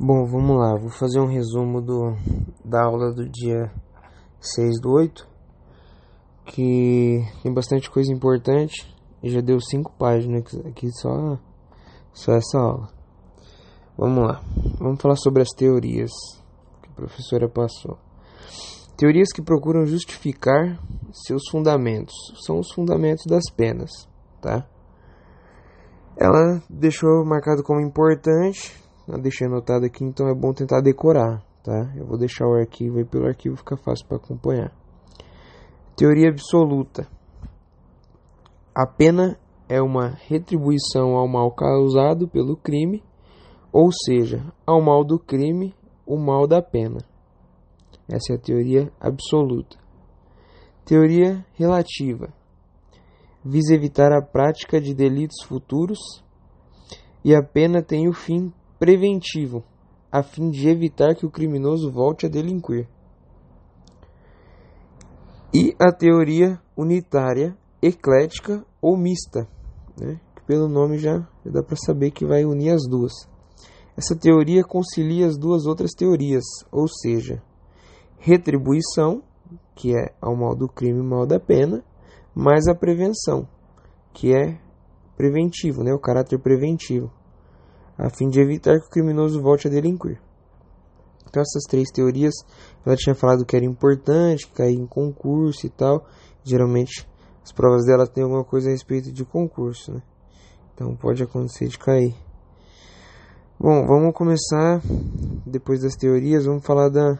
Bom, vamos lá, vou fazer um resumo do, da aula do dia 6 do 8, que tem bastante coisa importante e já deu 5 páginas aqui só, só essa aula. Vamos lá, vamos falar sobre as teorias que a professora passou. Teorias que procuram justificar seus fundamentos, são os fundamentos das penas, tá? Ela deixou marcado como importante eu deixei anotado aqui, então é bom tentar decorar, tá? Eu vou deixar o arquivo aí pelo arquivo, fica fácil para acompanhar. Teoria absoluta. A pena é uma retribuição ao mal causado pelo crime, ou seja, ao mal do crime, o mal da pena. Essa é a teoria absoluta. Teoria relativa. Visa evitar a prática de delitos futuros e a pena tem o fim preventivo, a fim de evitar que o criminoso volte a delinquir. E a teoria unitária, eclética ou mista, né? que pelo nome já, dá para saber que vai unir as duas. Essa teoria concilia as duas outras teorias, ou seja, retribuição, que é ao mal do crime e mal da pena, mais a prevenção, que é preventivo, né? o caráter preventivo a fim de evitar que o criminoso volte a delinquir. Então essas três teorias, ela tinha falado que era importante, que caía em concurso e tal. Geralmente as provas dela têm alguma coisa a respeito de concurso, né? Então pode acontecer de cair. Bom, vamos começar depois das teorias, vamos falar da,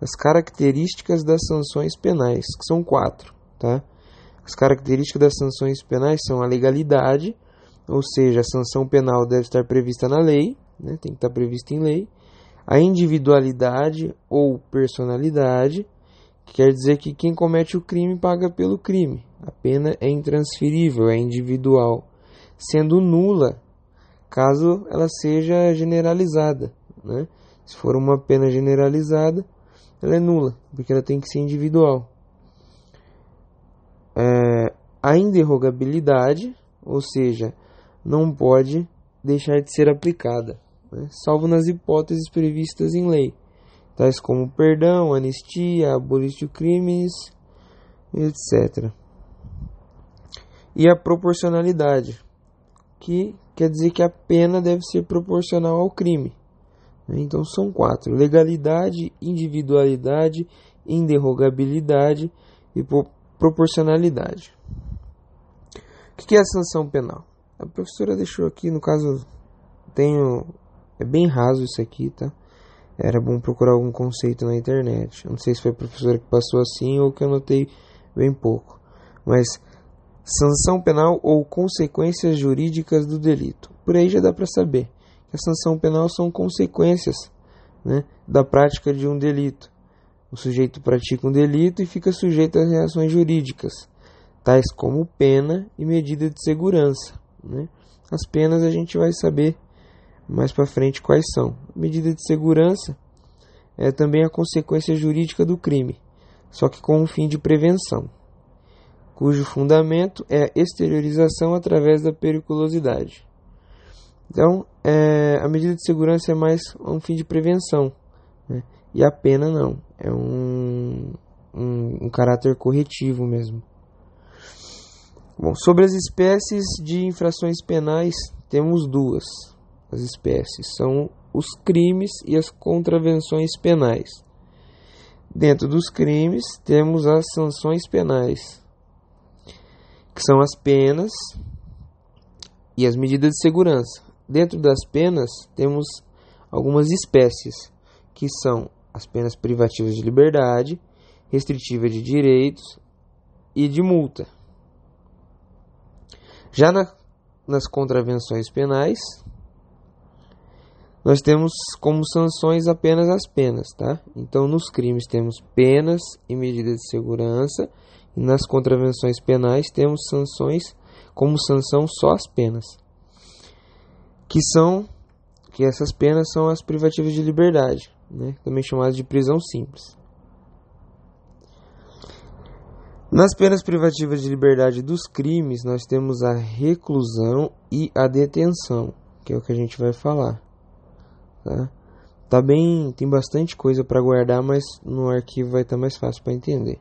das características das sanções penais, que são quatro, tá? As características das sanções penais são a legalidade, ou seja, a sanção penal deve estar prevista na lei, né, tem que estar prevista em lei, a individualidade ou personalidade, que quer dizer que quem comete o crime paga pelo crime. A pena é intransferível, é individual, sendo nula caso ela seja generalizada. Né? Se for uma pena generalizada, ela é nula, porque ela tem que ser individual. É, a inderrogabilidade, ou seja, não pode deixar de ser aplicada, né? salvo nas hipóteses previstas em lei, tais como perdão, anistia, abolição de crimes, etc. E a proporcionalidade, que quer dizer que a pena deve ser proporcional ao crime. Né? Então são quatro: legalidade, individualidade, inderrogabilidade e proporcionalidade. O que é a sanção penal? A professora deixou aqui, no caso, tenho. É bem raso isso aqui, tá? Era bom procurar algum conceito na internet. Não sei se foi a professora que passou assim ou que eu notei bem pouco. Mas sanção penal ou consequências jurídicas do delito. Por aí já dá para saber que a sanção penal são consequências né, da prática de um delito. O sujeito pratica um delito e fica sujeito às reações jurídicas, tais como pena e medida de segurança. Né? As penas a gente vai saber mais para frente quais são. medida de segurança é também a consequência jurídica do crime, só que com um fim de prevenção, cujo fundamento é a exteriorização através da periculosidade. Então, é, a medida de segurança é mais um fim de prevenção, né? e a pena não, é um, um, um caráter corretivo mesmo. Bom, sobre as espécies de infrações penais, temos duas. As espécies são os crimes e as contravenções penais. Dentro dos crimes, temos as sanções penais, que são as penas e as medidas de segurança. Dentro das penas, temos algumas espécies, que são as penas privativas de liberdade, restritiva de direitos e de multa. Já na, nas contravenções penais, nós temos como sanções apenas as penas, tá? Então, nos crimes temos penas e medidas de segurança, e nas contravenções penais temos sanções como sanção só as penas, que são que essas penas são as privativas de liberdade, né? Também chamadas de prisão simples. Nas penas privativas de liberdade dos crimes, nós temos a reclusão e a detenção, que é o que a gente vai falar. Tá? Tá bem, tem bastante coisa para guardar, mas no arquivo vai estar mais fácil para entender.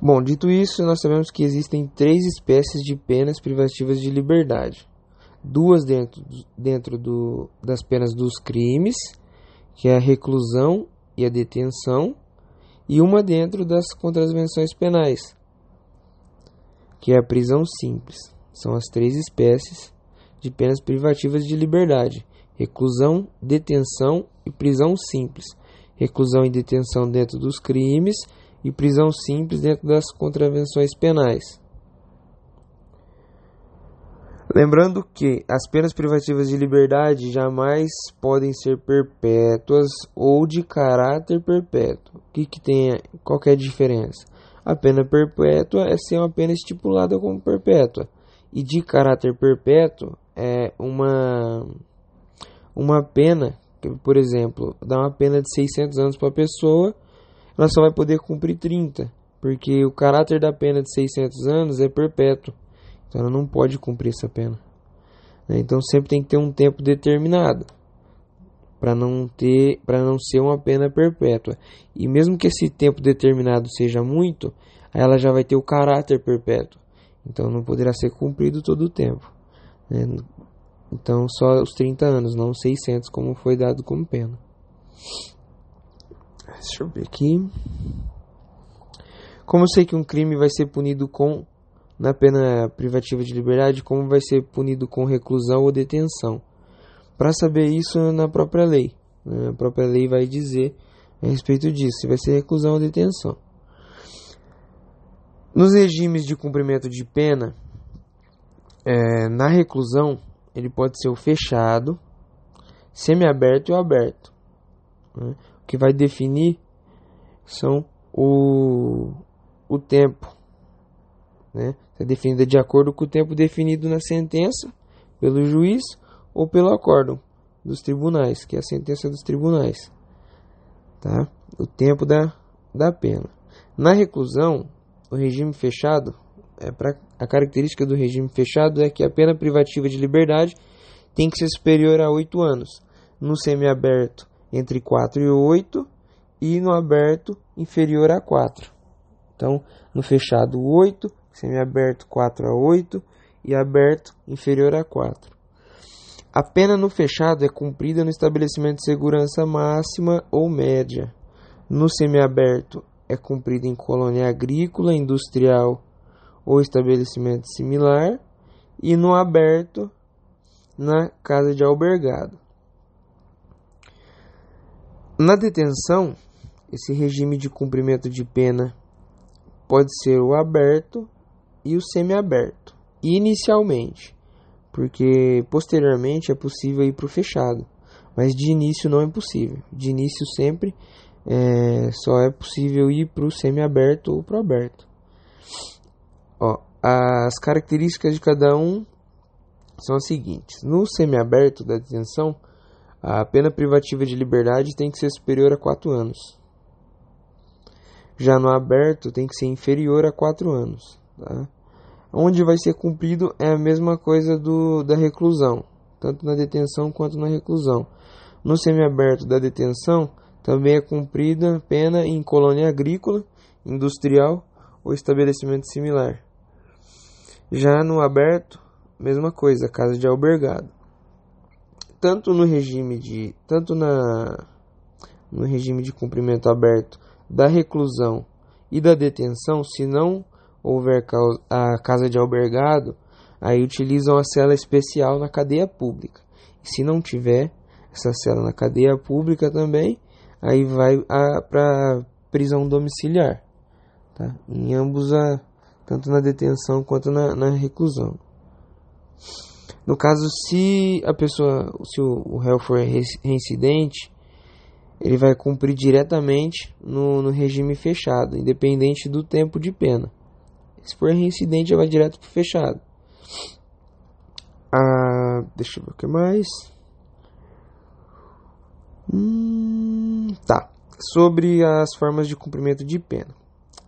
Bom, dito isso, nós sabemos que existem três espécies de penas privativas de liberdade. Duas dentro, dentro do, das penas dos crimes, que é a reclusão e a detenção, e uma dentro das contravenções penais, que é a prisão simples. São as três espécies de penas privativas de liberdade: reclusão, detenção e prisão simples. Reclusão e detenção dentro dos crimes e prisão simples dentro das contravenções penais. Lembrando que as penas privativas de liberdade jamais podem ser perpétuas ou de caráter perpétuo. O que, que tem, qual que é a diferença? A pena perpétua é ser uma pena estipulada como perpétua e de caráter perpétuo é uma uma pena que, por exemplo, dá uma pena de 600 anos para a pessoa, ela só vai poder cumprir 30, porque o caráter da pena de 600 anos é perpétuo. Então ela não pode cumprir essa pena. Né? Então sempre tem que ter um tempo determinado para não ter, para não ser uma pena perpétua. E mesmo que esse tempo determinado seja muito, ela já vai ter o caráter perpétuo. Então não poderá ser cumprido todo o tempo. Né? Então só os 30 anos, não 600 como foi dado como pena. Deixa eu ver aqui. Como eu sei que um crime vai ser punido com na pena privativa de liberdade como vai ser punido com reclusão ou detenção. Para saber isso na própria lei, né? a própria lei vai dizer a respeito disso, se vai ser reclusão ou detenção. Nos regimes de cumprimento de pena, é, na reclusão, ele pode ser o fechado, semiaberto e o aberto. Né? O que vai definir são o, o tempo né? É definida de acordo com o tempo definido na sentença pelo juiz ou pelo acórdão dos tribunais, que é a sentença dos tribunais. Tá? O tempo da, da pena. Na reclusão, o regime fechado, é pra, a característica do regime fechado é que a pena privativa de liberdade tem que ser superior a 8 anos. No semiaberto, entre 4 e 8, e no aberto, inferior a 4. Então, no fechado, 8, semiaberto 4 a 8 e aberto inferior a 4. A pena no fechado é cumprida no estabelecimento de segurança máxima ou média. No semiaberto é cumprida em colônia agrícola, industrial ou estabelecimento similar e no aberto na casa de albergado. Na detenção, esse regime de cumprimento de pena pode ser o aberto e o semiaberto, inicialmente, porque posteriormente é possível ir para o fechado, mas de início não é possível. De início sempre é, só é possível ir para o semiaberto ou para o aberto. Ó, as características de cada um são as seguintes: no semiaberto da detenção, a pena privativa de liberdade tem que ser superior a 4 anos. Já no aberto tem que ser inferior a 4 anos. Tá? Onde vai ser cumprido é a mesma coisa do, da reclusão, tanto na detenção quanto na reclusão. No semiaberto da detenção, também é cumprida pena em colônia agrícola, industrial ou estabelecimento similar. Já no aberto, mesma coisa, casa de albergado. Tanto no regime de tanto na no regime de cumprimento aberto da reclusão e da detenção, se não houver a casa de albergado, aí utilizam a cela especial na cadeia pública. E se não tiver essa cela na cadeia pública também, aí vai para prisão domiciliar, tá? Em ambos a tanto na detenção quanto na, na reclusão. No caso, se a pessoa, se o, o réu for reincidente, ele vai cumprir diretamente no, no regime fechado, independente do tempo de pena. Se for reincidente, já vai direto pro fechado. Ah, deixa eu ver o que mais. Hum, tá. Sobre as formas de cumprimento de pena.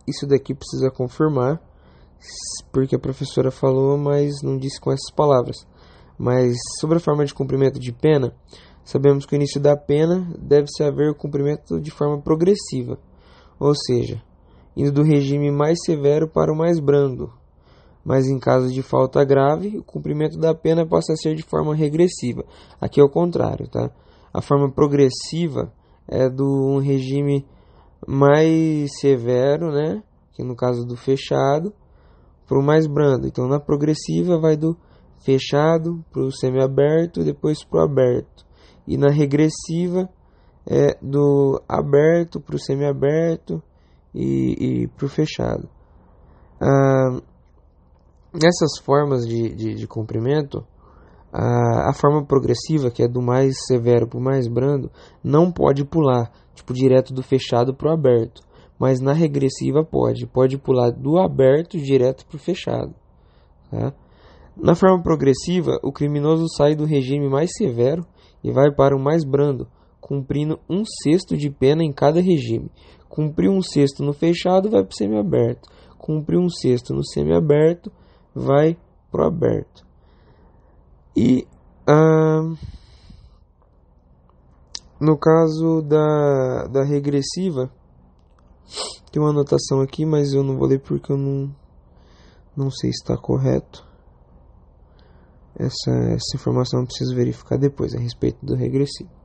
Isso daqui precisa confirmar, porque a professora falou, mas não disse com essas palavras. Mas sobre a forma de cumprimento de pena, sabemos que o início da pena deve-se haver o cumprimento de forma progressiva, ou seja, indo do regime mais severo para o mais brando. Mas em caso de falta grave, o cumprimento da pena passa a ser de forma regressiva. Aqui é o contrário, tá? A forma progressiva é do um regime mais severo, né? Que no caso do fechado, para o mais brando. Então na progressiva vai do fechado para o semiaberto depois para o aberto. E na regressiva é do aberto para o semiaberto e, e para o fechado. Ah, nessas formas de, de, de comprimento, a, a, forma progressiva, que é do mais severo para o mais brando, não pode pular, tipo, direto do fechado para o aberto. Mas na regressiva pode, pode pular do aberto direto para o fechado. Tá? Na forma progressiva, o criminoso sai do regime mais severo e vai para o mais brando, cumprindo um sexto de pena em cada regime. Cumpriu um sexto no fechado, vai para o semiaberto. Cumpriu um sexto no semiaberto, vai para o aberto. E ah, no caso da, da regressiva, tem uma anotação aqui, mas eu não vou ler porque eu não, não sei se está correto. Essa, essa informação eu preciso verificar depois a respeito do regressivo.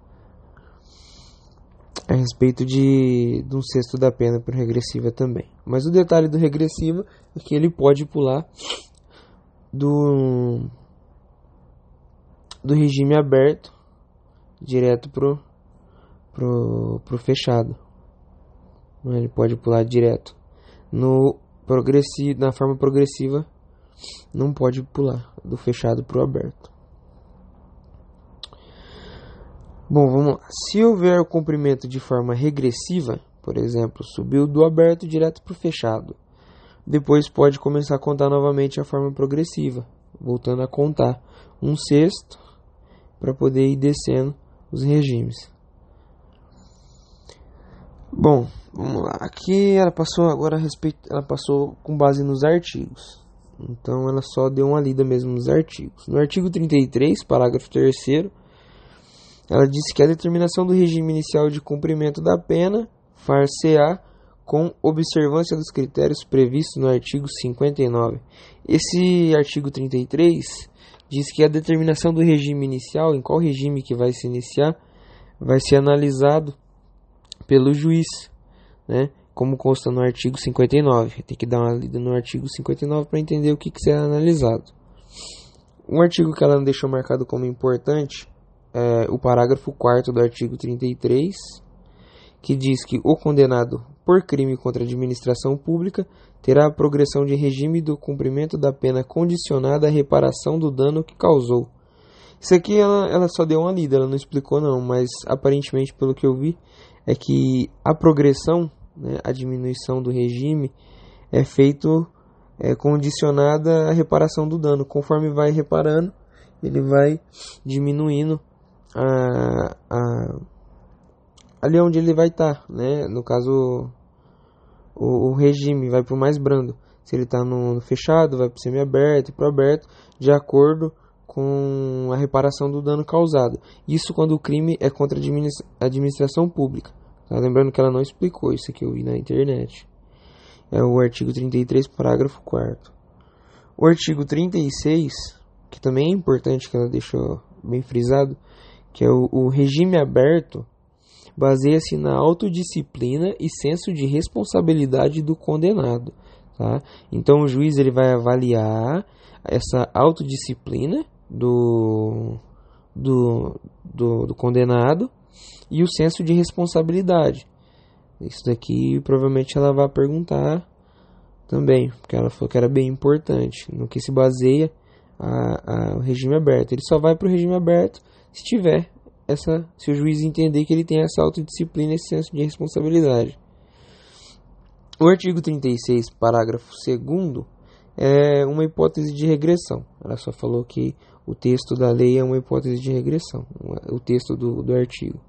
A respeito de, de um sexto da pena para regressiva também. Mas o detalhe do regressivo é que ele pode pular do, do regime aberto direto pro, pro, pro fechado. Ele pode pular direto. No progressivo, na forma progressiva, não pode pular do fechado para o aberto. Bom, vamos lá. Se houver o comprimento de forma regressiva, por exemplo, subiu do aberto direto para o fechado, depois pode começar a contar novamente a forma progressiva, voltando a contar um sexto para poder ir descendo os regimes. Bom, vamos lá. Aqui ela passou agora a respeito, ela passou com base nos artigos. Então ela só deu uma lida mesmo nos artigos. No artigo 33, parágrafo 3 ela disse que a determinação do regime inicial de cumprimento da pena far-se-á com observância dos critérios previstos no artigo 59. Esse artigo 33 diz que a determinação do regime inicial, em qual regime que vai se iniciar, vai ser analisado pelo juiz, né? como consta no artigo 59. Tem que dar uma lida no artigo 59 para entender o que, que será analisado. Um artigo que ela deixou marcado como importante é o parágrafo 4 do artigo 33, que diz que o condenado por crime contra a administração pública terá a progressão de regime do cumprimento da pena condicionada à reparação do dano que causou. Isso aqui ela, ela só deu uma lida, ela não explicou não, mas aparentemente pelo que eu vi é que a progressão né, a diminuição do regime é feito é, condicionada à reparação do dano. Conforme vai reparando, ele vai diminuindo a, a ali onde ele vai estar, tá, né? No caso, o, o regime vai para o mais brando. Se ele está no, no, fechado, vai para o semi-aberto e para o aberto, de acordo com a reparação do dano causado. Isso quando o crime é contra a administração pública. Tá lembrando que ela não explicou isso que eu vi na internet. É o artigo 33, parágrafo 4 O artigo 36, que também é importante que ela deixou bem frisado, que é o, o regime aberto, baseia-se na autodisciplina e senso de responsabilidade do condenado. Tá? Então o juiz ele vai avaliar essa autodisciplina do, do, do, do condenado e o senso de responsabilidade. Isso daqui provavelmente ela vai perguntar também, porque ela falou que era bem importante, no que se baseia a, a, o regime aberto. Ele só vai para o regime aberto se tiver essa, se o juiz entender que ele tem essa autodisciplina, esse senso de responsabilidade. O artigo 36, parágrafo 2 é uma hipótese de regressão. Ela só falou que o texto da lei é uma hipótese de regressão, o texto do, do artigo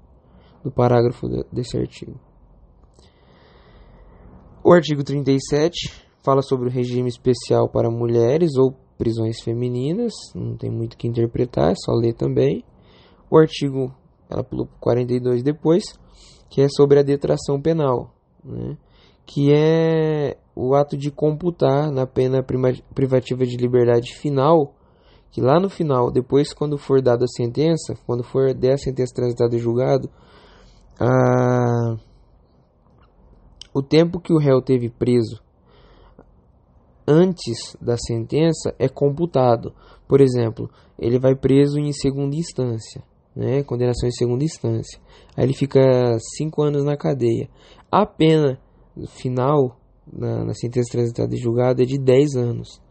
do parágrafo desse artigo. O artigo 37 fala sobre o regime especial para mulheres ou prisões femininas, não tem muito que interpretar, é só ler também. O artigo ela pulou para 42 depois, que é sobre a detração penal, né? que é o ato de computar na pena privativa de liberdade final, que lá no final, depois quando for dada a sentença, quando for der a sentença transitada e julgado, a... o tempo que o réu teve preso antes da sentença é computado. Por exemplo, ele vai preso em segunda instância, né? condenação em segunda instância. Aí ele fica cinco anos na cadeia. A pena final na, na sentença transitada e julgada é de 10 anos.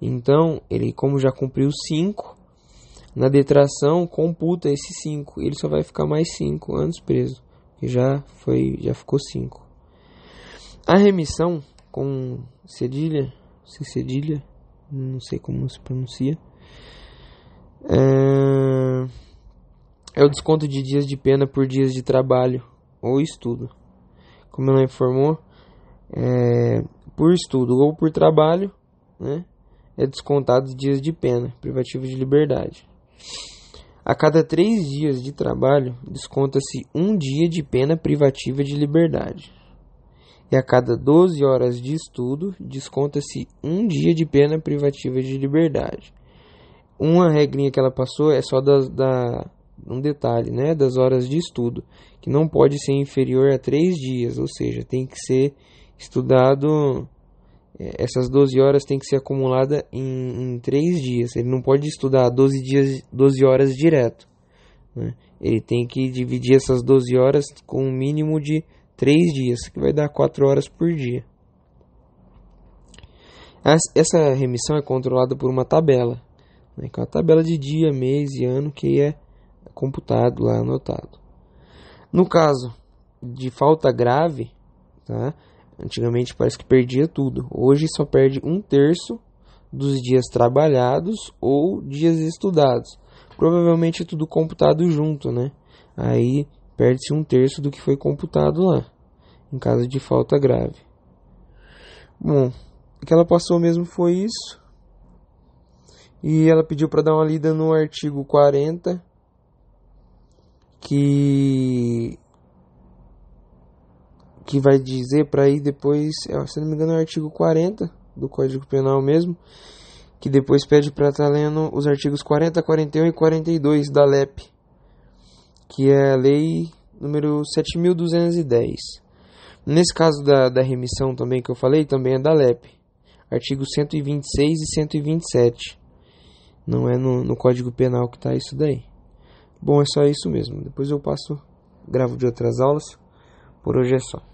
Então, ele, como já cumpriu 5, na detração computa esses 5. Ele só vai ficar mais 5 anos preso, que já foi, já ficou 5. A remissão com cedilha, se cedilha, não sei como se pronuncia. É, é o desconto de dias de pena por dias de trabalho ou estudo. Como ela informou, é, por estudo ou por trabalho, né, é descontado dias de pena, privativo de liberdade. A cada três dias de trabalho, desconta-se um dia de pena privativa de liberdade. E a cada 12 horas de estudo, desconta-se um dia de pena privativa de liberdade. Uma regrinha que ela passou é só da, da um detalhe, né, das horas de estudo, que não pode ser inferior a três dias, ou seja, tem que ser estudado, é, essas 12 horas tem que ser acumulada em, em 3 dias. Ele não pode estudar 12, dias, 12 horas direto. Né? Ele tem que dividir essas 12 horas com um mínimo de 3 dias, que vai dar 4 horas por dia. Essa remissão é controlada por uma tabela, né, que é uma tabela de dia, mês e ano que é computado lá, anotado. No caso de falta grave, tá, Antigamente parece que perdia tudo. Hoje só perde um terço dos dias trabalhados ou dias estudados. Provavelmente é tudo computado junto, né? Aí perde-se um terço do que foi computado lá, em caso de falta grave. Bom, o que ela passou mesmo foi isso. E ela pediu para dar uma lida no artigo 40, que que vai dizer para ir depois, é, se não me engano, é o artigo 40 do Código Penal mesmo, que depois pede para estar tá lendo os artigos 40, 41 e 42 da LEP, que é a lei número 7210. Nesse caso da, da remissão também que eu falei, também é da LEP, artigos 126 e 127. Não é no, no Código Penal que está isso daí. Bom, é só isso mesmo. Depois eu passo, gravo de outras aulas. Por hoje é só.